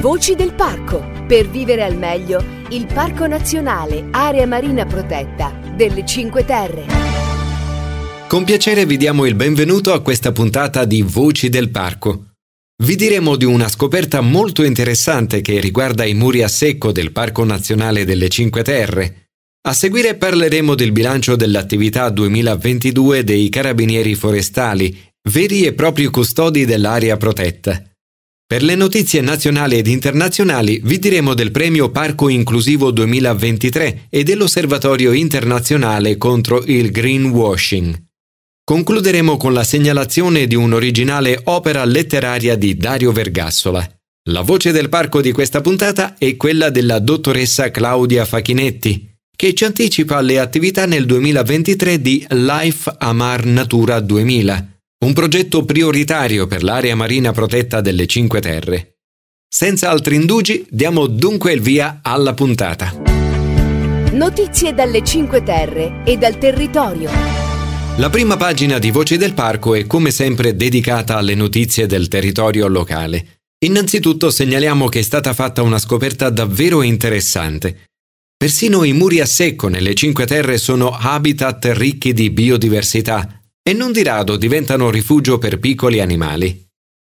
Voci del parco. Per vivere al meglio, il Parco Nazionale Area Marina Protetta delle Cinque Terre. Con piacere vi diamo il benvenuto a questa puntata di Voci del Parco. Vi diremo di una scoperta molto interessante che riguarda i muri a secco del Parco Nazionale delle Cinque Terre. A seguire parleremo del bilancio dell'attività 2022 dei Carabinieri Forestali, veri e propri custodi dell'area protetta. Per le notizie nazionali ed internazionali vi diremo del Premio Parco Inclusivo 2023 e dell'Osservatorio internazionale contro il greenwashing. Concluderemo con la segnalazione di un'originale opera letteraria di Dario Vergassola. La voce del parco di questa puntata è quella della dottoressa Claudia Facchinetti, che ci anticipa le attività nel 2023 di Life Amar Natura 2000 un progetto prioritario per l'area marina protetta delle Cinque Terre. Senza altri indugi, diamo dunque il via alla puntata. Notizie dalle Cinque Terre e dal territorio. La prima pagina di Voci del Parco è come sempre dedicata alle notizie del territorio locale. Innanzitutto segnaliamo che è stata fatta una scoperta davvero interessante. Persino i muri a secco nelle Cinque Terre sono habitat ricchi di biodiversità, e non di rado diventano rifugio per piccoli animali.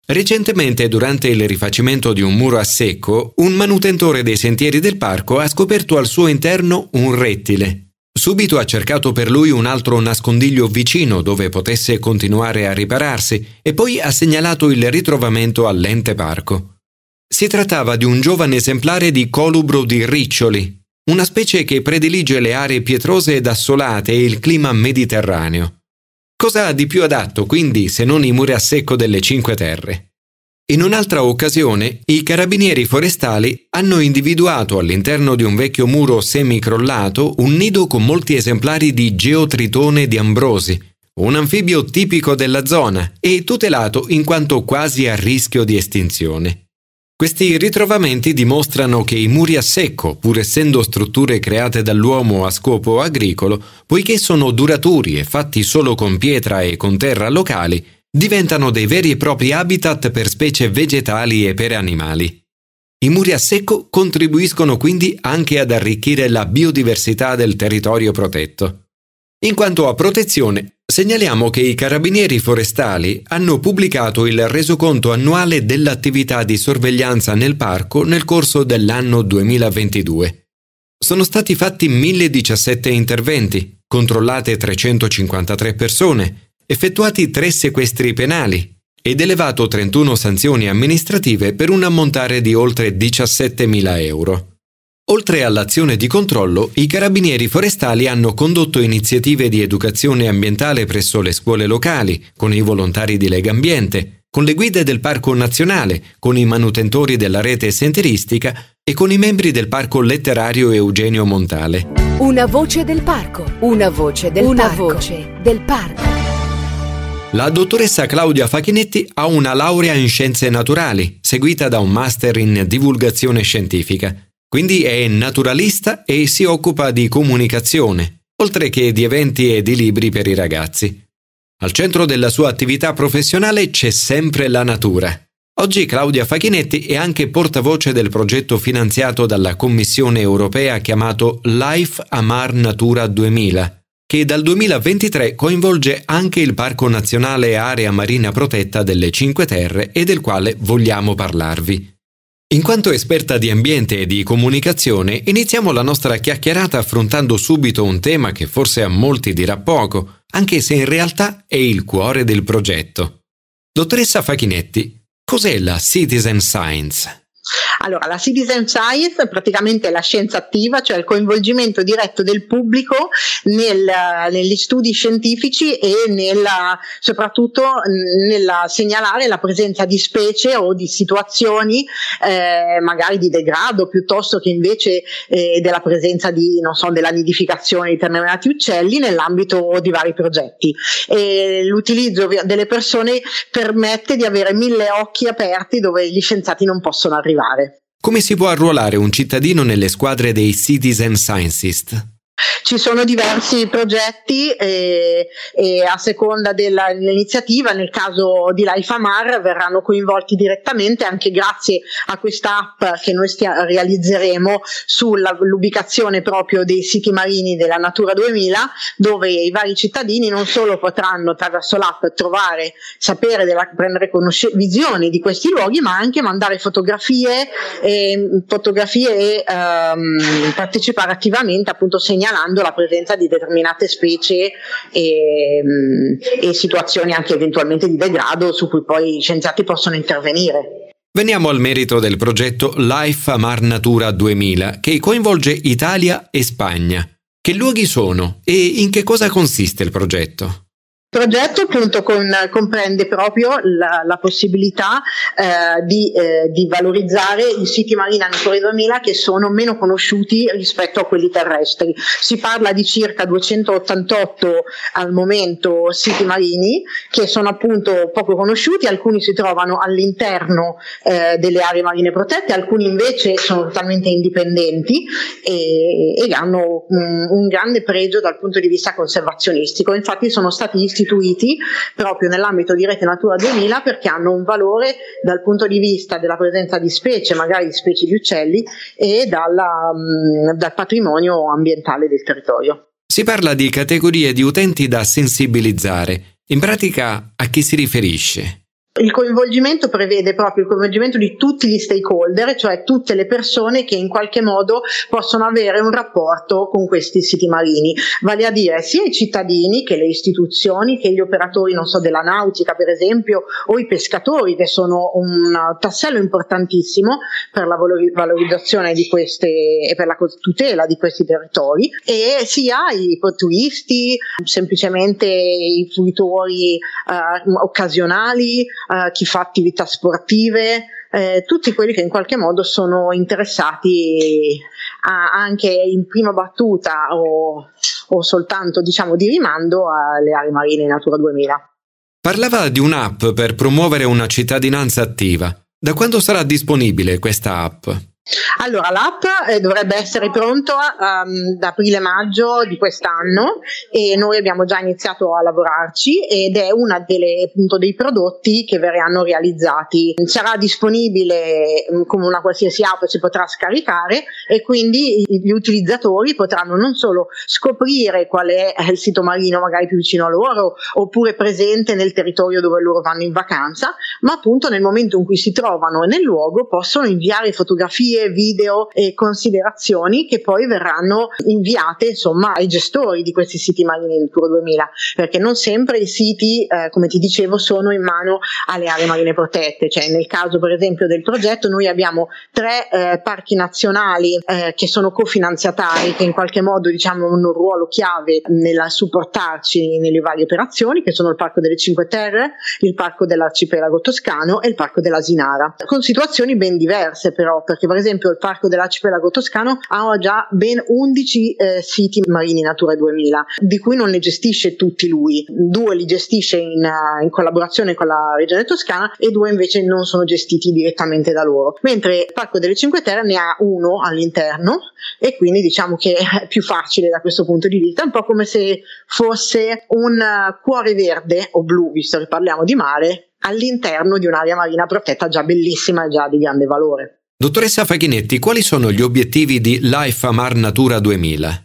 Recentemente, durante il rifacimento di un muro a secco, un manutentore dei sentieri del parco ha scoperto al suo interno un rettile. Subito ha cercato per lui un altro nascondiglio vicino dove potesse continuare a ripararsi e poi ha segnalato il ritrovamento all'ente parco. Si trattava di un giovane esemplare di colubro di riccioli, una specie che predilige le aree pietrose ed assolate e il clima mediterraneo. Cosa ha di più adatto, quindi, se non i muri a secco delle Cinque Terre? In un'altra occasione, i carabinieri forestali hanno individuato all'interno di un vecchio muro semicrollato un nido con molti esemplari di geotritone di Ambrosi, un anfibio tipico della zona e tutelato in quanto quasi a rischio di estinzione. Questi ritrovamenti dimostrano che i muri a secco, pur essendo strutture create dall'uomo a scopo agricolo, poiché sono duraturi e fatti solo con pietra e con terra locali, diventano dei veri e propri habitat per specie vegetali e per animali. I muri a secco contribuiscono quindi anche ad arricchire la biodiversità del territorio protetto. In quanto a protezione, Segnaliamo che i carabinieri forestali hanno pubblicato il resoconto annuale dell'attività di sorveglianza nel parco nel corso dell'anno 2022. Sono stati fatti 1017 interventi, controllate 353 persone, effettuati 3 sequestri penali ed elevato 31 sanzioni amministrative per un ammontare di oltre 17.000 euro. Oltre all'azione di controllo, i carabinieri forestali hanno condotto iniziative di educazione ambientale presso le scuole locali, con i volontari di Lega Ambiente, con le guide del Parco Nazionale, con i manutentori della rete senteristica e con i membri del Parco Letterario Eugenio Montale. Una voce del parco, una voce del una parco. voce del parco. La dottoressa Claudia Facchinetti ha una laurea in scienze naturali, seguita da un master in divulgazione scientifica. Quindi è naturalista e si occupa di comunicazione, oltre che di eventi e di libri per i ragazzi. Al centro della sua attività professionale c'è sempre la natura. Oggi Claudia Facchinetti è anche portavoce del progetto finanziato dalla Commissione europea chiamato Life Amar Natura 2000, che dal 2023 coinvolge anche il Parco Nazionale Area Marina Protetta delle Cinque Terre e del quale vogliamo parlarvi. In quanto esperta di ambiente e di comunicazione, iniziamo la nostra chiacchierata affrontando subito un tema che forse a molti dirà poco, anche se in realtà è il cuore del progetto. Dottoressa Facchinetti, cos'è la Citizen Science? Allora, la citizen science è praticamente la scienza attiva, cioè il coinvolgimento diretto del pubblico nel, negli studi scientifici e nella, soprattutto nel segnalare la presenza di specie o di situazioni eh, magari di degrado piuttosto che invece eh, della presenza di, non so, della nidificazione di determinati uccelli nell'ambito di vari progetti. E l'utilizzo delle persone permette di avere mille occhi aperti dove gli scienziati non possono arrivare. Come si può arruolare un cittadino nelle squadre dei Citizen Scientist? Ci sono diversi progetti e, e a seconda dell'iniziativa, nel caso di Life Amar, verranno coinvolti direttamente anche grazie a questa app che noi stia, realizzeremo sull'ubicazione proprio dei siti marini della Natura 2000, dove i vari cittadini non solo potranno attraverso l'app trovare, sapere, della, prendere conosc- visioni di questi luoghi, ma anche mandare fotografie e, fotografie e ehm, partecipare attivamente appunto segnalando la presenza di determinate specie e, e situazioni anche eventualmente di degrado su cui poi gli scienziati possono intervenire. Veniamo al merito del progetto Life Amar Natura 2000 che coinvolge Italia e Spagna. Che luoghi sono e in che cosa consiste il progetto? Progetto appunto con, comprende proprio la, la possibilità eh, di, eh, di, valorizzare i siti marini Natura 2000 che sono meno conosciuti rispetto a quelli terrestri. Si parla di circa 288 al momento siti marini che sono appunto poco conosciuti, alcuni si trovano all'interno eh, delle aree marine protette, alcuni invece sono totalmente indipendenti e, e hanno un, un grande pregio dal punto di vista conservazionistico. Infatti sono stati istituiti istituiti proprio nell'ambito di Rete Natura 2000 perché hanno un valore dal punto di vista della presenza di specie, magari specie di uccelli e dalla, dal patrimonio ambientale del territorio. Si parla di categorie di utenti da sensibilizzare. In pratica a chi si riferisce? Il coinvolgimento prevede proprio il coinvolgimento di tutti gli stakeholder, cioè tutte le persone che in qualche modo possono avere un rapporto con questi siti marini, vale a dire sia i cittadini che le istituzioni, che gli operatori, non so, della nautica per esempio, o i pescatori che sono un tassello importantissimo per la valorizzazione di queste e per la tutela di questi territori, e sia i turisti, semplicemente i fruitori eh, occasionali, uh, chi fa attività sportive, eh, tutti quelli che in qualche modo sono interessati a, anche in prima battuta o, o soltanto diciamo di rimando alle aree marine Natura 2000. Parlava di un'app per promuovere una cittadinanza attiva. Da quando sarà disponibile questa app? Allora, l'app eh, dovrebbe essere pronta um, da aprile-maggio di quest'anno e noi abbiamo già iniziato a lavorarci ed è uno dei prodotti che verranno realizzati. Sarà disponibile um, come una qualsiasi app, si potrà scaricare e quindi gli utilizzatori potranno non solo scoprire qual è il sito marino magari più vicino a loro oppure presente nel territorio dove loro vanno in vacanza, ma appunto nel momento in cui si trovano nel luogo possono inviare fotografie fotografie, video e considerazioni che poi verranno inviate insomma ai gestori di questi siti marini del Tour 2000 perché non sempre i siti eh, come ti dicevo sono in mano alle aree marine protette. Cioè nel caso per esempio del progetto noi abbiamo tre eh, parchi nazionali eh, che sono cofinanziatari che in qualche modo diciamo hanno un ruolo chiave nel supportarci nelle varie operazioni che sono il parco delle Cinque Terre il parco dell'arcipelago toscano e il parco della Sinara. Con situazioni ben diverse però perché per esempio il parco dell'arcipelago toscano ha già ben 11 eh, siti marini Natura 2000, di cui non ne gestisce tutti lui, due li gestisce in, uh, in collaborazione con la regione toscana e due invece non sono gestiti direttamente da loro, mentre il parco delle Cinque Terre ne ha uno all'interno e quindi diciamo che è più facile da questo punto di vista, un po' come se fosse un uh, cuore verde o blu, visto che parliamo di mare, all'interno di un'area marina protetta già bellissima e già di grande valore. Dottoressa Faghinetti, quali sono gli obiettivi di Life Amar Natura 2000?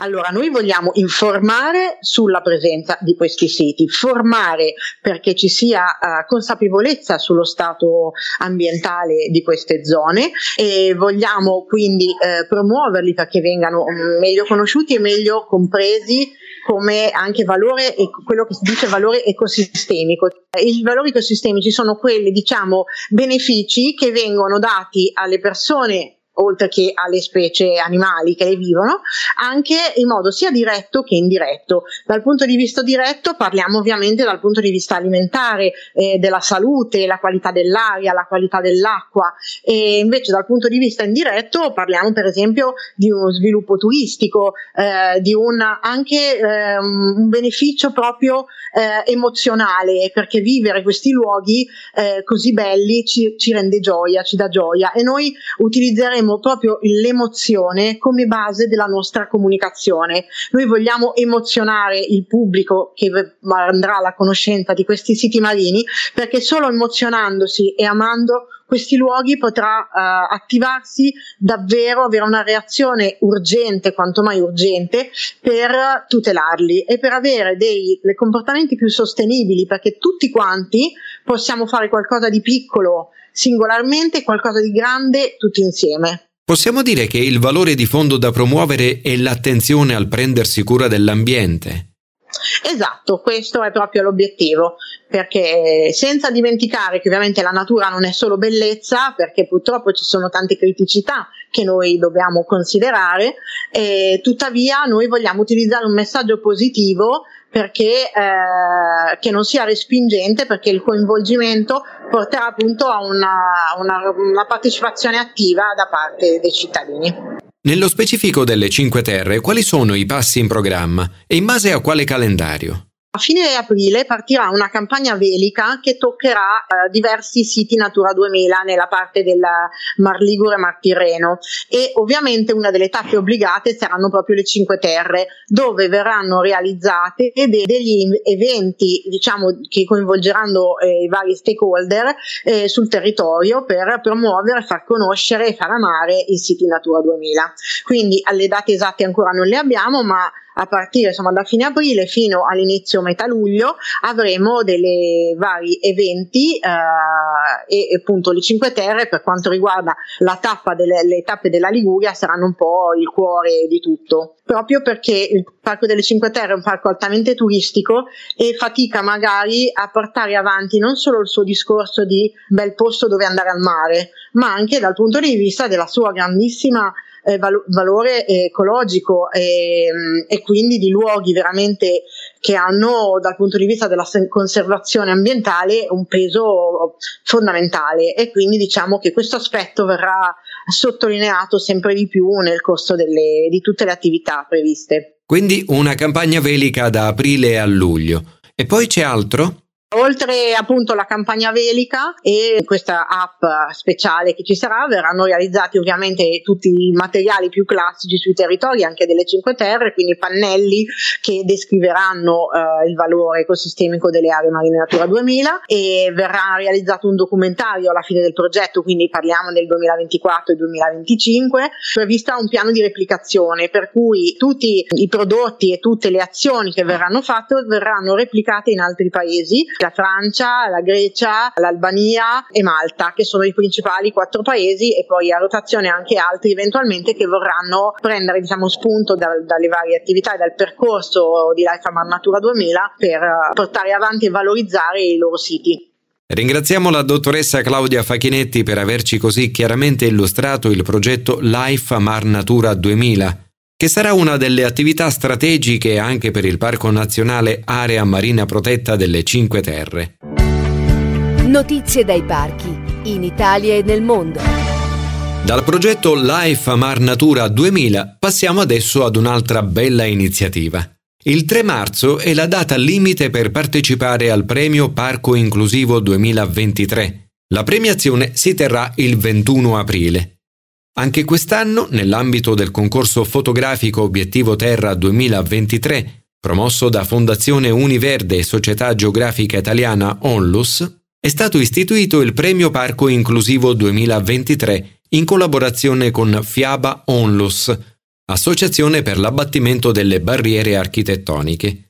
Allora, noi vogliamo informare sulla presenza di questi siti, formare perché ci sia uh, consapevolezza sullo stato ambientale di queste zone e vogliamo quindi uh, promuoverli perché vengano um, meglio conosciuti e meglio compresi come anche valore, quello che si dice valore ecosistemico. I valori ecosistemici sono quelli, diciamo, benefici che vengono dati alle persone oltre che alle specie animali che le vivono, anche in modo sia diretto che indiretto. Dal punto di vista diretto parliamo ovviamente dal punto di vista alimentare, eh, della salute, la qualità dell'aria, la qualità dell'acqua e invece dal punto di vista indiretto parliamo per esempio di uno sviluppo turistico, eh, di un, anche eh, un beneficio proprio eh, emozionale perché vivere questi luoghi eh, così belli ci, ci rende gioia, ci dà gioia e noi utilizzeremo metteremo proprio l'emozione come base della nostra comunicazione. Noi vogliamo emozionare il pubblico che andrà alla conoscenza di questi siti marini perché solo emozionandosi e amando questi luoghi potrà uh, attivarsi davvero, avere una reazione urgente, quanto mai urgente, per tutelarli e per avere dei comportamenti più sostenibili, perché tutti quanti possiamo fare qualcosa di piccolo singolarmente e qualcosa di grande tutti insieme. Possiamo dire che il valore di fondo da promuovere è l'attenzione al prendersi cura dell'ambiente. Esatto, questo è proprio l'obiettivo, perché senza dimenticare che ovviamente la natura non è solo bellezza, perché purtroppo ci sono tante criticità che noi dobbiamo considerare, tuttavia noi vogliamo utilizzare un messaggio positivo perché eh, che non sia respingente, perché il coinvolgimento porterà appunto a una, una, una partecipazione attiva da parte dei cittadini. Nello specifico delle Cinque Terre, quali sono i passi in programma e in base a quale calendario? A fine aprile partirà una campagna velica che toccherà eh, diversi siti Natura 2000 nella parte del Mar Ligure e Mar Tirreno e ovviamente una delle tappe obbligate saranno proprio le Cinque Terre dove verranno realizzate degli eventi diciamo che coinvolgeranno eh, i vari stakeholder eh, sul territorio per promuovere, far conoscere e far amare i siti Natura 2000. Quindi alle date esatte ancora non le abbiamo ma a partire insomma da fine aprile fino all'inizio metà luglio avremo dei vari eventi eh, e appunto le Cinque Terre per quanto riguarda la tappa delle le tappe della Liguria saranno un po' il cuore di tutto. Proprio perché il Parco delle Cinque Terre è un parco altamente turistico e fatica magari a portare avanti non solo il suo discorso di bel posto dove andare al mare ma anche dal punto di vista della sua grandissima eh, val- valore ecologico e, mm, e, quindi di luoghi veramente che hanno dal punto di vista della conservazione ambientale un peso fondamentale e quindi diciamo che questo aspetto verrà sottolineato sempre di più nel corso delle, di tutte le attività previste. Quindi una campagna velica da aprile a luglio. E poi c'è altro? Oltre appunto alla campagna velica e questa app speciale che ci sarà, verranno realizzati ovviamente tutti i materiali più classici sui territori, anche delle Cinque Terre, quindi pannelli che descriveranno eh, il valore ecosistemico delle aree marine Natura 2000 e verrà realizzato un documentario alla fine del progetto, quindi parliamo del 2024 e 2025, prevista un piano di replicazione per cui tutti i prodotti e tutte le azioni che verranno fatte verranno replicate in altri paesi la Francia, la Grecia, l'Albania e Malta, che sono i principali quattro paesi e poi a rotazione anche altri eventualmente che vorranno prendere diciamo, spunto da, dalle varie attività e dal percorso di Life Amar Natura 2000 per uh, portare avanti e valorizzare i loro siti. Ringraziamo la dottoressa Claudia Facchinetti per averci così chiaramente illustrato il progetto Life Amar Natura 2000 che sarà una delle attività strategiche anche per il Parco Nazionale Area Marina Protetta delle Cinque Terre. Notizie dai parchi, in Italia e nel mondo. Dal progetto Life Amar Natura 2000 passiamo adesso ad un'altra bella iniziativa. Il 3 marzo è la data limite per partecipare al premio Parco Inclusivo 2023. La premiazione si terrà il 21 aprile. Anche quest'anno, nell'ambito del concorso fotografico Obiettivo Terra 2023, promosso da Fondazione Univerde e Società Geografica Italiana Onlus, è stato istituito il Premio Parco Inclusivo 2023 in collaborazione con Fiaba Onlus, Associazione per l'abbattimento delle barriere architettoniche.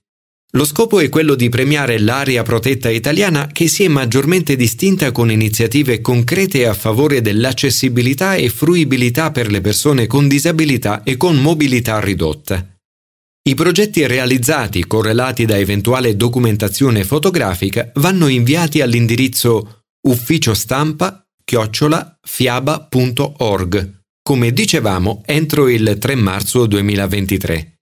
Lo scopo è quello di premiare l'area protetta italiana che si è maggiormente distinta con iniziative concrete a favore dell'accessibilità e fruibilità per le persone con disabilità e con mobilità ridotta. I progetti realizzati correlati da eventuale documentazione fotografica vanno inviati all'indirizzo ufficio stampa chiocciola fiaba.org, come dicevamo entro il 3 marzo 2023.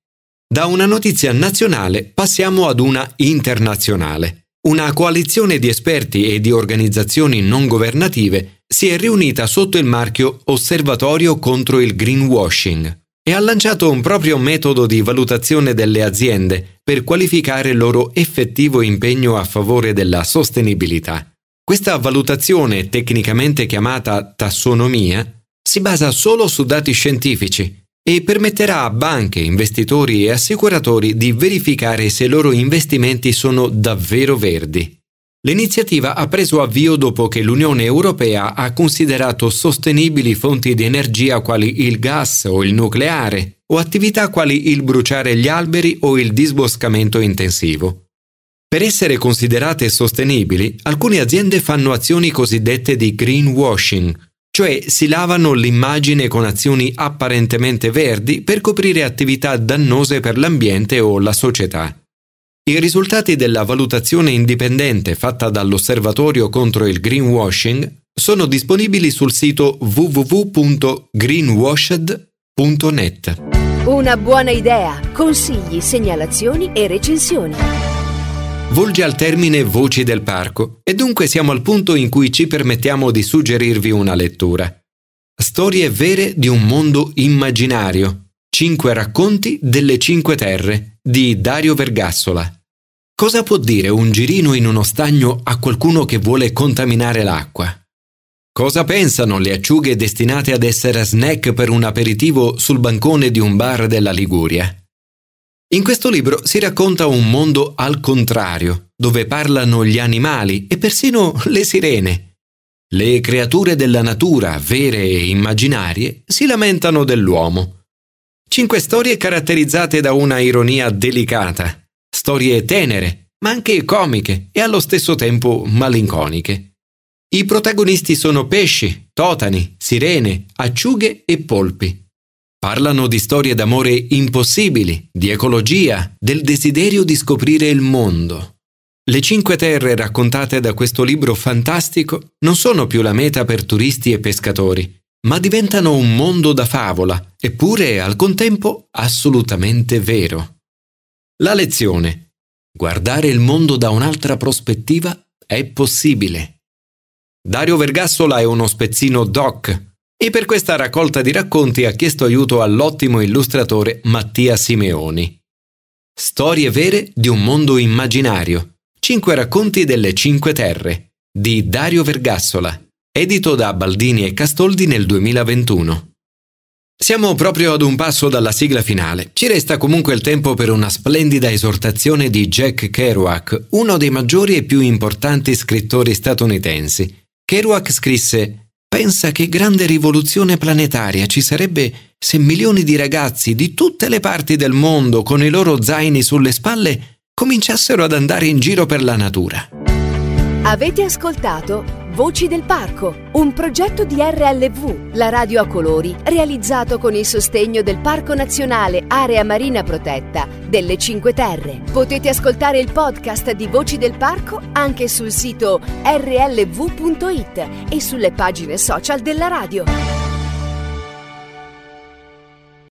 Da una notizia nazionale passiamo ad una internazionale. Una coalizione di esperti e di organizzazioni non governative si è riunita sotto il marchio Osservatorio contro il greenwashing e ha lanciato un proprio metodo di valutazione delle aziende per qualificare il loro effettivo impegno a favore della sostenibilità. Questa valutazione, tecnicamente chiamata tassonomia, Si basa solo su dati scientifici e permetterà a banche, investitori e assicuratori di verificare se i loro investimenti sono davvero verdi. L'iniziativa ha preso avvio dopo che l'Unione Europea ha considerato sostenibili fonti di energia quali il gas o il nucleare o attività quali il bruciare gli alberi o il disboscamento intensivo. Per essere considerate sostenibili, alcune aziende fanno azioni cosiddette di greenwashing, cioè si lavano l'immagine con azioni apparentemente verdi per coprire attività dannose per l'ambiente o la società. I risultati della valutazione indipendente fatta dall'Osservatorio contro il greenwashing sono disponibili sul sito www.greenwashed.net. Una buona idea, consigli, segnalazioni e recensioni. Volge al termine Voci del Parco e dunque siamo al punto in cui ci permettiamo di suggerirvi una lettura. Storie vere di un mondo immaginario Cinque racconti delle Cinque Terre di Dario Vergassola. Cosa può dire un girino in uno stagno a qualcuno che vuole contaminare l'acqua? Cosa pensano le acciughe destinate ad essere snack per un aperitivo sul bancone di un bar della Liguria? In questo libro si racconta un mondo al contrario, dove parlano gli animali e persino le sirene. Le creature della natura, vere e immaginarie, si lamentano dell'uomo Cinque storie caratterizzate da una ironia delicata, storie tenere, ma anche comiche e allo stesso tempo malinconiche. I protagonisti sono pesci, totani, sirene, acciughe e polpi. Parlano di storie d'amore impossibili, di ecologia, del desiderio di scoprire il mondo. Le cinque terre raccontate da questo libro fantastico non sono più la meta per turisti e pescatori, ma diventano un mondo da favola, eppure al contempo assolutamente vero. La lezione. Guardare il mondo da un'altra prospettiva è possibile. Dario Vergassola è uno spezzino doc e per questa raccolta di racconti ha chiesto aiuto all'ottimo illustratore Mattia Simeoni. Storie vere di un mondo immaginario. Cinque racconti delle cinque terre di Dario Vergassola edito da Baldini e Castoldi nel 2021. Siamo proprio ad un passo dalla sigla finale. Ci resta comunque il tempo per una splendida esortazione di Jack Kerouac, uno dei maggiori e più importanti scrittori statunitensi. Kerouac scrisse Pensa che grande rivoluzione planetaria ci sarebbe se milioni di ragazzi di tutte le parti del mondo con i loro zaini sulle spalle cominciassero ad andare in giro per la natura. Avete ascoltato Voci del Parco, un progetto di RLV, la radio a colori, realizzato con il sostegno del Parco Nazionale Area Marina Protetta delle Cinque Terre. Potete ascoltare il podcast di Voci del Parco anche sul sito rlv.it e sulle pagine social della radio.